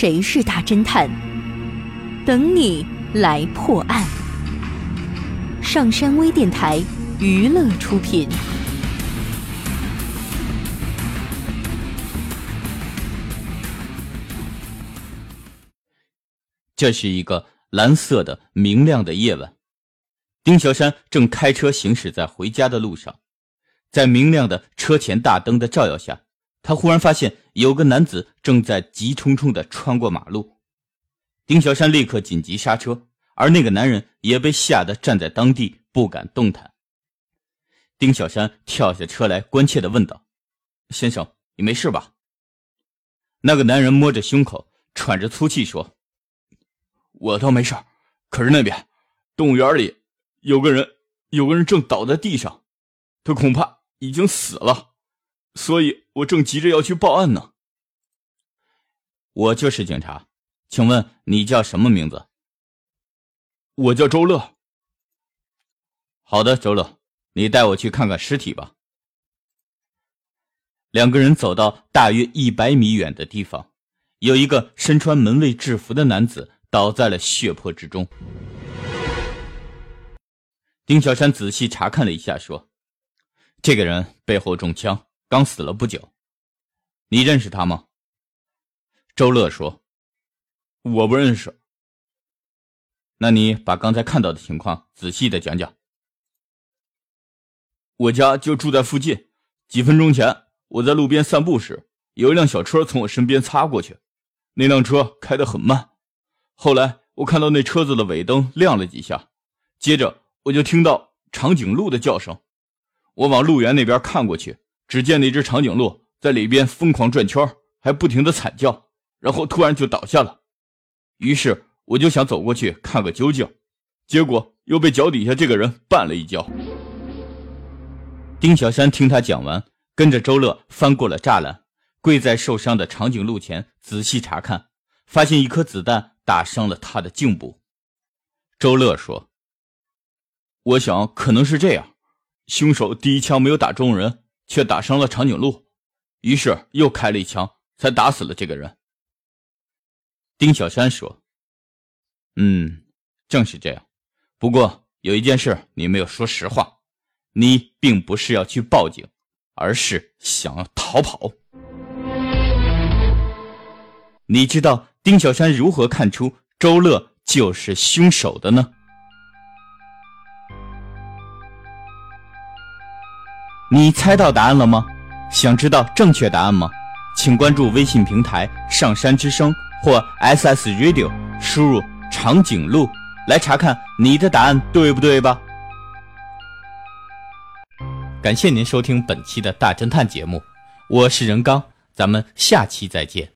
谁是大侦探？等你来破案。上山微电台娱乐出品。这是一个蓝色的明亮的夜晚，丁小山正开车行驶在回家的路上，在明亮的车前大灯的照耀下，他忽然发现有个男子正在急冲冲的穿过马路。丁小山立刻紧急刹车，而那个男人也被吓得站在当地不敢动弹。丁小山跳下车来，关切的问道：“先生，你没事吧？”那个男人摸着胸口，喘着粗气说。我倒没事可是那边动物园里有个人，有个人正倒在地上，他恐怕已经死了，所以我正急着要去报案呢。我就是警察，请问你叫什么名字？我叫周乐。好的，周乐，你带我去看看尸体吧。两个人走到大约一百米远的地方，有一个身穿门卫制服的男子。倒在了血泊之中。丁小山仔细查看了一下，说：“这个人背后中枪，刚死了不久。你认识他吗？”周乐说：“我不认识。”那你把刚才看到的情况仔细的讲讲。我家就住在附近。几分钟前，我在路边散步时，有一辆小车从我身边擦过去，那辆车开得很慢。后来我看到那车子的尾灯亮了几下，接着我就听到长颈鹿的叫声。我往路园那边看过去，只见那只长颈鹿在里边疯狂转圈，还不停的惨叫，然后突然就倒下了。于是我就想走过去看个究竟，结果又被脚底下这个人绊了一跤。丁小山听他讲完，跟着周乐翻过了栅栏，跪在受伤的长颈鹿前仔细查看，发现一颗子弹。打伤了他的颈部，周乐说：“我想可能是这样，凶手第一枪没有打中人，却打伤了长颈鹿，于是又开了一枪，才打死了这个人。”丁小山说：“嗯，正是这样。不过有一件事你没有说实话，你并不是要去报警，而是想要逃跑。你知道？”丁小山如何看出周乐就是凶手的呢？你猜到答案了吗？想知道正确答案吗？请关注微信平台“上山之声”或 SS Radio，输入“长颈鹿”来查看你的答案对不对吧？感谢您收听本期的大侦探节目，我是任刚，咱们下期再见。